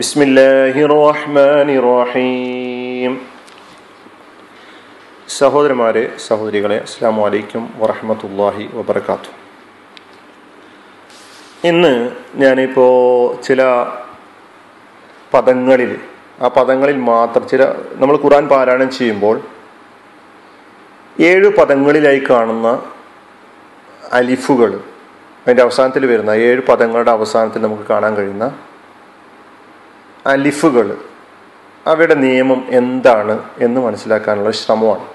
بسم الله الرحمن الرحيم സഹോദരന്മാരെ സഹോദരികളെ അസ്സാം വലൈക്കും വറഹമത്തല്ലാഹി വബർക്കാത്തു ഇന്ന് ഞാനിപ്പോൾ ചില പദങ്ങളിൽ ആ പദങ്ങളിൽ മാത്രം ചില നമ്മൾ ഖുറാൻ പാരായണം ചെയ്യുമ്പോൾ ഏഴ് പദങ്ങളിലായി കാണുന്ന അലിഫുകൾ അതിൻ്റെ അവസാനത്തിൽ വരുന്ന ഏഴ് പദങ്ങളുടെ അവസാനത്തിൽ നമുക്ക് കാണാൻ കഴിയുന്ന അലിഫുകൾ. അവയുടെ നിയമം എന്താണ് എന്ന് മനസ്സിലാക്കാനുള്ള ശ്രമമാണ്.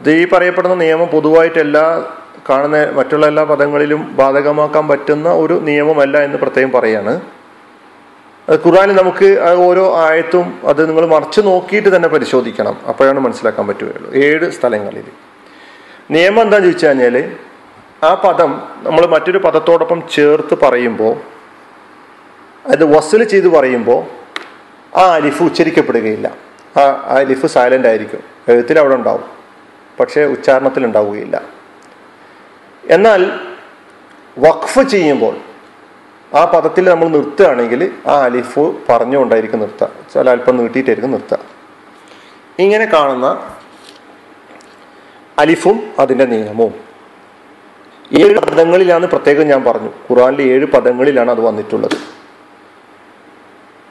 ഇത് ഈ പറയപ്പെടുന്ന നിയമം പൊതുവായിട്ട് എല്ലാ കാണുന്ന മറ്റുള്ള എല്ലാ പദങ്ങളിലും ബാധകമാക്കാൻ പറ്റുന്ന ഒരു നിയമമല്ല എന്ന് പ്രത്യേകം പറയാണ്. അത് ഖുറാനിൽ നമുക്ക് ഓരോ ആയത്തും അത് നിങ്ങൾ മറച്ചു നോക്കിയിട്ട് തന്നെ പരിശോധിക്കണം. അപ്പോഴാണ് മനസ്സിലാക്കാൻ പറ്റുകയുള്ളൂ. ഏഴ് സ്ഥലങ്ങളിൽ. നിയമം എന്താണെന്ന് ചോദിച്ചു കഴിഞ്ഞാൽ ആ പദം നമ്മൾ മറ്റൊരു പദത്തോടൊപ്പം ചേർത്ത് പറയുമ്പോൾ അത് വസൽ ചെയ്ത് പറയുമ്പോൾ ആ അലിഫ് ഉച്ചരിക്കപ്പെടുകയില്ല. ആ അലിഫ് സൈലന്റ് ആയിരിക്കും. എഴുത്തിൽ അവിടെ ഉണ്ടാവും. പക്ഷേ ഉച്ചാരണത്തിൽ ഉണ്ടാവുകയില്ല. എന്നാൽ വഖഫ് ചെയ്യുമ്പോൾ ആ പദത്തിൽ നമ്മൾ നിർത്തുകയാണെങ്കിൽ ആ അലിഫ് പറഞ്ഞുകൊണ്ടായിരിക്കും നിർത്തുക. ചില അല്പം നീട്ടിയിട്ടായിരിക്കും നിർത്തുക. ഇങ്ങനെ കാണുന്ന അലിഫും അതിന്റെ നിയമവും. ഏഴ് പദങ്ങളിലാണ് പ്രത്യേകം ഞാൻ പറഞ്ഞു. ഖുറാനിലെ ഏഴ് പദങ്ങളിലാണ് അത് വന്നിട്ടുള്ളത്.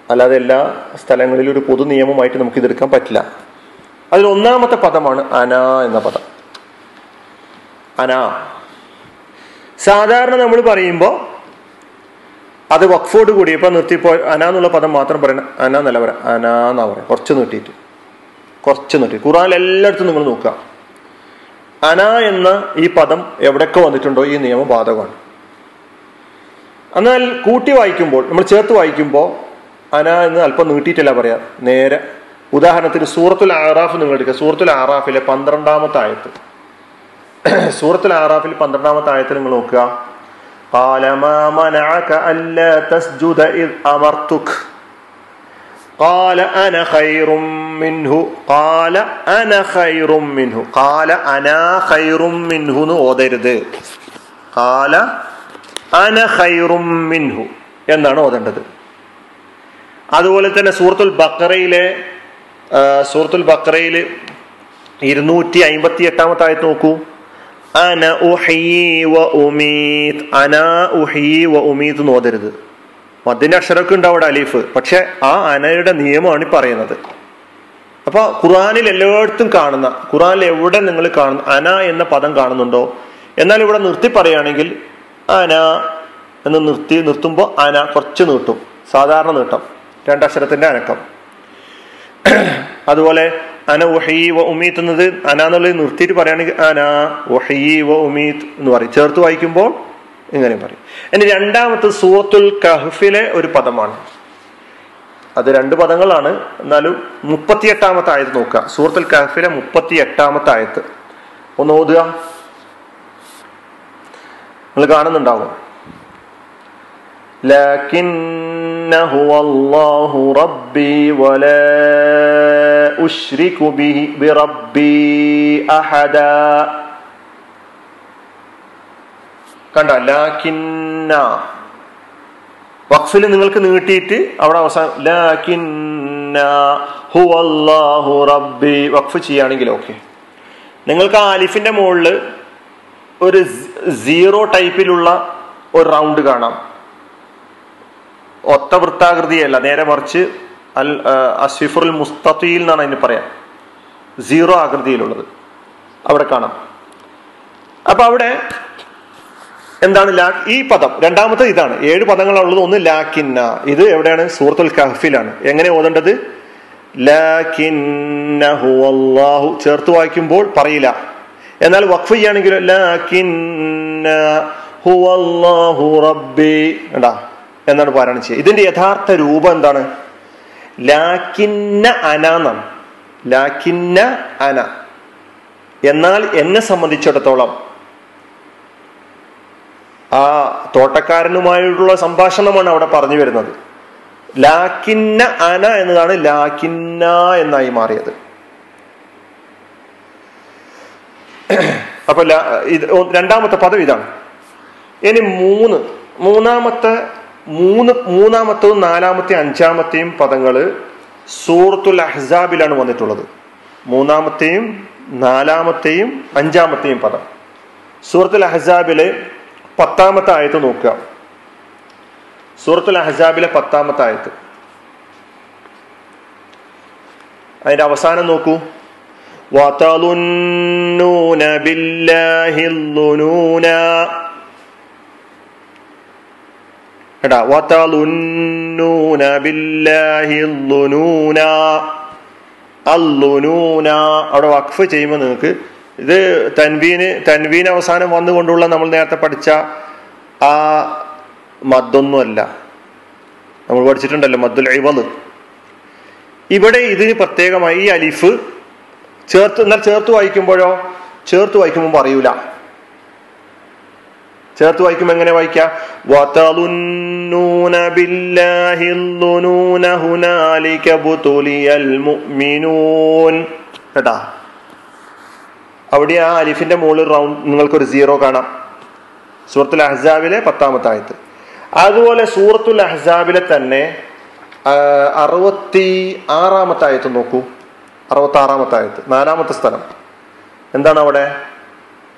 അല്ലാതെ എല്ലാ സ്ഥലങ്ങളിലും ഒരു പൊതു നിയമമായിട്ട് നമുക്ക് ഇതെടുക്കാൻ പറ്റില്ല. അതിൽ ഒന്നാമത്തെ പദമാണ് അന എന്ന പദം. അന. സാധാരണ നമ്മൾ പറയുമ്പോൾ അത് വഖഫോട് കൂടി ഇപ്പൊ നിർത്തിപ്പോ അന എന്നുള്ള പദം മാത്രം പറയണം അന എന്നല്ല പറയാം അന എന്നാ പറയാം. കുറച്ച് നീട്ടിയിട്ട്. കുറച്ച് നീട്ടി. ഖുറാൻ എല്ലായിടത്തും നിങ്ങൾ നോക്കുക. അന എന്ന ഈ പദം എവിടെയൊക്കെ വന്നിട്ടുണ്ടോ ഈ നിയമം ബാധകമാണ് എന്നാൽ കൂട്ടി വായിക്കുമ്പോൾ നമ്മൾ ചേർത്ത് വായിക്കുമ്പോൾ അന എന്ന് അല്പം നീട്ടിയിട്ടല്ല പറയാ നേരെ ഉദാഹരണത്തിന് സൂറത്തുൽ ആറാഫ് നിങ്ങൾ എടുക്കുക സൂറത്തുൽ ആറാഫിലെ പന്ത്രണ്ടാമത്തെ ആയത്ത് സൂറത്തുൽ ആറാഫിൽ പന്ത്രണ്ടാമത്തെ ആയത്തിൽ നിങ്ങൾ നോക്കുക قال ما منعك ألا تسجد إذ أمرتك قال أنا خير منه قال أنا خير منه قال أنا خير منه ഓതരുത് قال أنا خير منه എന്നാണ് ഓതേണ്ടത് അതുപോലെ തന്നെ സൂറത്തുൽ ബക്കറയിലെ സൂറത്തുൽ ബക്കറയിൽ ഇരുന്നൂറ്റി അമ്പത്തി എട്ടാമത്തെ ആയത്ത് നോക്കൂ. അന ഉഹീ വ ഉമീത്. അന ഉഹീ വ ഉമീത് നോതരുത് മദ്യന്റെ അക്ഷരമൊക്കെ ഉണ്ട് അവിടെ അലീഫ്. പക്ഷെ ആ അനയുടെ നിയമമാണ് ഈ പറയുന്നത്. അപ്പൊ ഖുറാനിൽ എല്ലായിടത്തും കാണുന്ന ഖുറാനിൽ എവിടെ നിങ്ങൾ കാണുന്ന അന എന്ന പദം കാണുന്നുണ്ടോ? എന്നാൽ ഇവിടെ നിർത്തി പറയുകയാണെങ്കിൽ അന എന്ന് നിർത്തി നിർത്തുമ്പോൾ അന കുറച്ച് നീട്ടും. സാധാരണ നീട്ടം. രണ്ടക്ഷരത്തിന്റെ അനക്കം. അതുപോലെ അന ഒഹീ വ ഉമീത്ത് എന്നത് അന എന്നുള്ളത് നിർത്തിയിട്ട് പറയുകയാണെങ്കിൽ അന ഒഹീ വ ഉമീത്ത് എന്ന് പറയും. ചേർത്ത് വായിക്കുമ്പോൾ ഇങ്ങനെ പറയും. എന്റെ രണ്ടാമത്തെ സൂറത്തുൽ കഹ്ഫിലെ ഒരു പദമാണ്. അത് രണ്ട് പദങ്ങളാണ്. എന്നാലും മുപ്പത്തി എട്ടാമത്തെ ആയത് നോക്കുക. സൂറത്തുൽ കഹഫിലെ മുപ്പത്തി എട്ടാമത്തെ ആയത്ത് ഒന്ന് ഓതുക. നിങ്ങൾ കാണുന്നുണ്ടാവും. هو الله ربي ولا أشرك به بربي أحدا കണ്ട ലാക്കിന്ന വഖഫിൽ നിങ്ങൾക്ക് നീട്ടിയിട്ട് അവിടെ അവസാനം ലാക്കിന്ന ഹുവല്ലാഹു റബ്ബി വഖഫ് ചെയ്യുകയാണെങ്കിൽ ഓക്കെ നിങ്ങൾക്ക് ആ അലിഫിന്റെ മുകളിൽ ഒരു സീറോ ടൈപ്പിലുള്ള ഒരു റൗണ്ട് കാണാം ഒത്ത വൃത്താകൃതിയല്ല. നേരെ മറിച്ച് അൽ അസ്വിഫുൽ മുസ്തഫീൽ എന്നാണ് അതിന് പറയാം. സീറോ ആകൃതിയിലുള്ളത്. അവിടെ കാണാം. അപ്പൊ അവിടെ എന്താണ് ലാ ഈ പദം. രണ്ടാമത്തെ ഇതാണ്. ഏഴ് പദങ്ങളുള്ളത് ഒന്ന് ലാക്കിന്ന. ഇത് എവിടെയാണ്? സൂറത്തുൽ കഹഫിലാണ്. എങ്ങനെ ഓതേണ്ടത്? ലാഹു ചേർത്ത് വായിക്കുമ്പോൾ പറയില്ല. എന്നാൽ വഖഫ് ചെയ്യുകയാണെങ്കിലോ ലാക്കിന്ന റബ്ബി. കണ്ടാ? എന്നാണ് പാരായണം ചെയ്യുക. ഇതിന്റെ യഥാർത്ഥ രൂപം എന്താണ്? ലാക്കിന്ന അന ലാക്കിന്ന അന. എന്നാൽ എന്നെ സംബന്ധിച്ചിടത്തോളം ആ തോട്ടക്കാരനുമായിട്ടുള്ള സംഭാഷണമാണ് അവിടെ പറഞ്ഞു വരുന്നത്. ലാക്കിന്ന അന എന്നതാണ് ലാക്കിന്ന എന്നായി മാറിയത്. അപ്പൊ ഇത് രണ്ടാമത്തെ പദം ഇതാണ്. ഇനി മൂന്ന് മൂന്നാമത്തെ മൂന്ന് മൂന്നാമത്തതും നാലാമത്തെയും അഞ്ചാമത്തെയും പദങ്ങള് സൂറത്തുൽ അഹ്സാബിലാണ് വന്നിട്ടുള്ളത് മൂന്നാമത്തെയും നാലാമത്തെയും അഞ്ചാമത്തെയും പദം സൂറത്തുൽ അഹ്സാബിലെ പത്താമത്തെ ആയത്ത് നോക്കുക സൂറത്തുൽ അഹ്സാബിലെ പത്താമത്തെ ആയത്ത് അതിന്റെ അവസാനം നോക്കൂ وَتَظُنُّونَ بِاللَّهِ الظُّنُونَا ബില്ലാഹി അവിടെ വഖഫ് ചെയ്യുമ്പോൾ നിങ്ങൾക്ക് ഇത് തൻവീന് തൻവീൻ അവസാനം വന്നുകൊണ്ടുള്ള നമ്മൾ നേരത്തെ പഠിച്ച ആ മദ്ദൊന്നുമല്ല. നമ്മൾ പഠിച്ചിട്ടുണ്ടല്ലോ മദ്ദുൽ ഇവദ് ഇവിടെ ഇതിന് പ്രത്യേകമായി ഈ അലിഫ് ചേർത്ത് എന്നാൽ ചേർത്ത് വായിക്കുമ്പോഴോ ചേർത്ത് വായിക്കുമ്പോൾ അറിയൂല ചേർത്ത് വായിക്കും എങ്ങനെ വായിക്കാം? കേട്ടാ? അവിടെ ആ അലിഫിന്റെ മുകളിൽ റൗണ്ട് നിങ്ങൾക്കൊരു സീറോ കാണാം. സൂറത്തുൽ അഹ്സാബിലെ പത്താമത്തെ ആയത്ത് അതുപോലെ സൂറത്തുൽ അഹ്സാബിലെ തന്നെ അറുപത്തി ആറാമത്തെ ആയത്ത് നോക്കൂ. അറുപത്തി ആറാമത്തെ ആയത്ത് നാലാമത്തെ സ്ഥലം. എന്താണ് അവിടെ?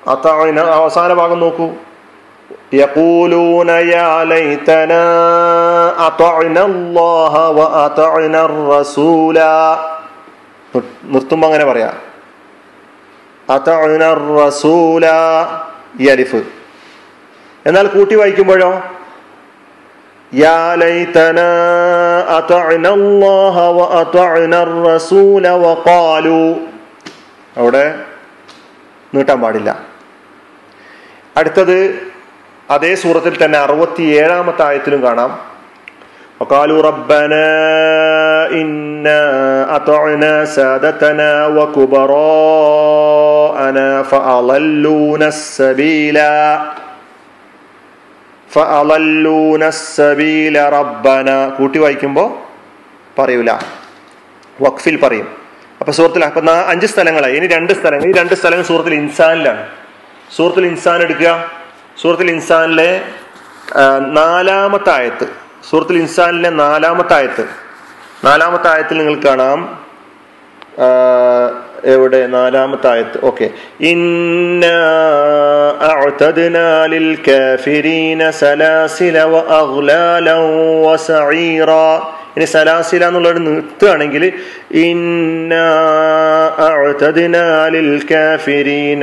അവസാന ഭാഗം നോക്കൂ. يقولون يا ليتنا أطعنا الله وأطعنا الرسول നിർത്തുമ്പോ അങ്ങനെ പറയാ أطعنا الرسول ഈ അലിഫ് എന്നാൽ കൂട്ടി വായിക്കുമ്പോഴോ يا ليتنا أطعنا الله وأطعنا الرسول وقالوا അവിടെ നീട്ടാൻ പാടില്ല അടുത്തത് അതേ സൂറത്തിൽ തന്നെ അറുപത്തി ഏഴാമത്തെ ആയത്തിലും കാണാം وقالوا ربنا إنا أطعنا سادتنا وكبراءنا فأضلونا السبيلا فأضلونا السبيل ربنا കൂട്ടി വായിക്കുമ്പോൾ പറയൂല വഖഫിൽ പറയും അപ്പൊ സൂറത്തിൽ അപ്പൊ നാ- അഞ്ച് സ്ഥലങ്ങളായി ഇനി രണ്ട് സ്ഥലങ്ങൾ ഈ രണ്ട് സ്ഥലങ്ങൾ സൂറത്തിൽ ഇൻസാനിലാണ് സൂറത്തിൽ ഇൻസാൻ എടുക്കുക സൂറത്തിൽ ഇൻസാനിലെ നാലാമത്തെ ആയത്ത് സൂറത്തിൽ ഇൻസാനിലെ നാലാമത്തെ ആയത്ത് നാലാമത്തെ ആയത്തിൽ നിങ്ങൾ കാണാം. എവിടെ? നാലാമത്തെ ആയത്ത് ഓക്കെ ഇനി സലാസില എന്നുള്ളത് നിർത്തുകയാണെങ്കിൽ ഇന്ന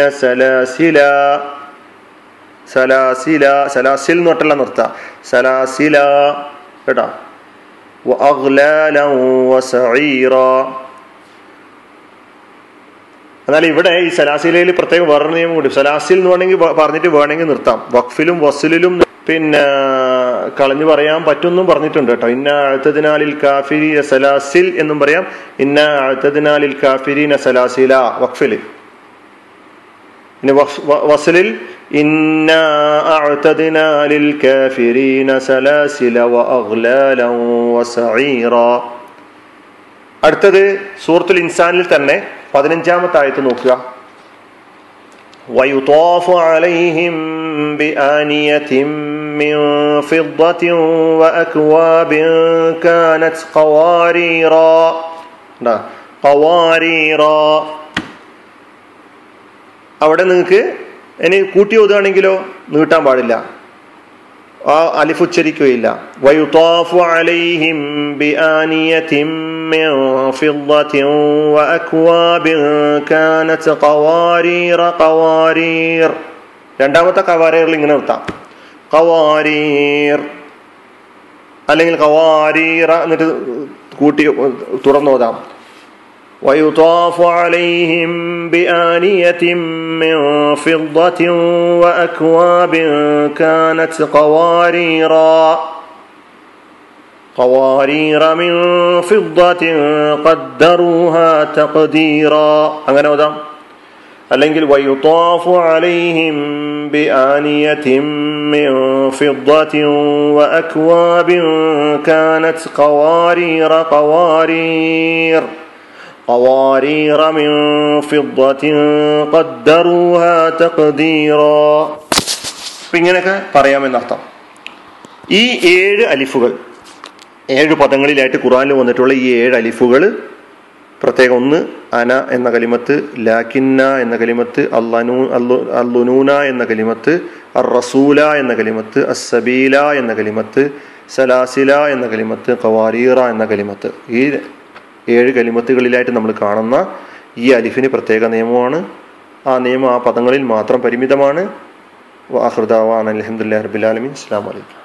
സലാസില സലാസില സലാസിൽ എന്ന് തൊട്ടല്ല നിർത്താം. സലാസില കേട്ടോ? എന്നാൽ ഇവിടെ ഈ സലാസിലയിൽ പ്രത്യേകം വേറെ നിയമം കൂടി. സലാസിൽ എന്ന് വേണമെങ്കിൽ പറഞ്ഞിട്ട് വേണമെങ്കിൽ നിർത്താം. വഖഫിലും വസലിലും പിന്നെ കളഞ്ഞു പറയാൻ പറ്റുമെന്നും പറഞ്ഞിട്ടുണ്ട് കേട്ടോ. ഇന്ന അഴുത്തതിനാലിൽ കാഫിരി സലാസിൽ എന്നും പറയാം. ഇന്ന അഴുത്തതിനാലിൽ കാഫിരി സലാസില വഖഫിൽ പിന്നെ വസലിൽ ഇന്ന അഅ്തദ്നാ ലിൽ കാഫിരീന സലാസില വഅഗ്ലാലൻ വസഈറ അടുത്തത് സൂറത്തുൽ ഇൻസാനിൽ തന്നെ പതിനഞ്ചാമത്തെ ആയത്ത് നോക്കുക ويطاف عليهم بآنية من فضة وأكواب كانت قواريرا ണ്ടാ, قواريرا അവിടെ നിങ്ങൾക്ക് ഇനി കൂട്ടി ഓതുകയാണെങ്കിലോ നീട്ടാൻ പാടില്ല. ആ അലിഫ് ഉച്ചരിക്കുകയില്ല. വയുതാഫു അലൈഹിം രണ്ടാമത്തെ ഖവാരീറിൽ ഇങ്ങനെ നിർത്താം. കവാരീർ അല്ലെങ്കിൽ കവാരീറ എന്നിട്ട് കൂട്ടി തുറന്നോതാം. ويطاف عليهم بآنية من فضة وأكواب كانت قواريرا قوارير من فضة قدروها تقديرا അങ്ങനെ ഓതാം അല്ലെങ്കിൽ ويطاف عليهم بآنية من فضة وأكواب كانت قوارير قوارير قوارير من فضة قدروها تقديرا അപ്പൊ ഇങ്ങനെയൊക്കെ പറയാമെന്നർത്ഥം ഈ ഏഴ് അലിഫുകൾ ഏഴ് പദങ്ങളിലായിട്ട് ഖുറാനിൽ വന്നിട്ടുള്ള ഈ ഏഴ് അലിഫുകൾ പ്രത്യേകം ഒന്ന് അന എന്ന കലിമത്ത് ലാക്കിന്ന എന്ന കലിമത്ത് അല്ലനൂ അല്ലു അല്ലുനൂന എന്ന കലിമത്ത് അർ റസൂല എന്ന കലിമത്ത് അസ്സബീല എന്ന കലിമത്ത് സലാസില എന്ന കലിമത്ത് ഖവാരീറ എന്ന കലിമത്ത് ഈ ഏഴ് കലിമത്തുകളിലായിട്ട് നമ്മൾ കാണുന്ന ഈ അലിഫിന് പ്രത്യേക നിയമമാണ്. ആ നിയമം ആ പദങ്ങളിൽ മാത്രം പരിമിതമാണ്. വാഹൃദാവാൻ അലഹമുല്ലാ റബിലാലമീൻ അസ്സാം വലൈക്കും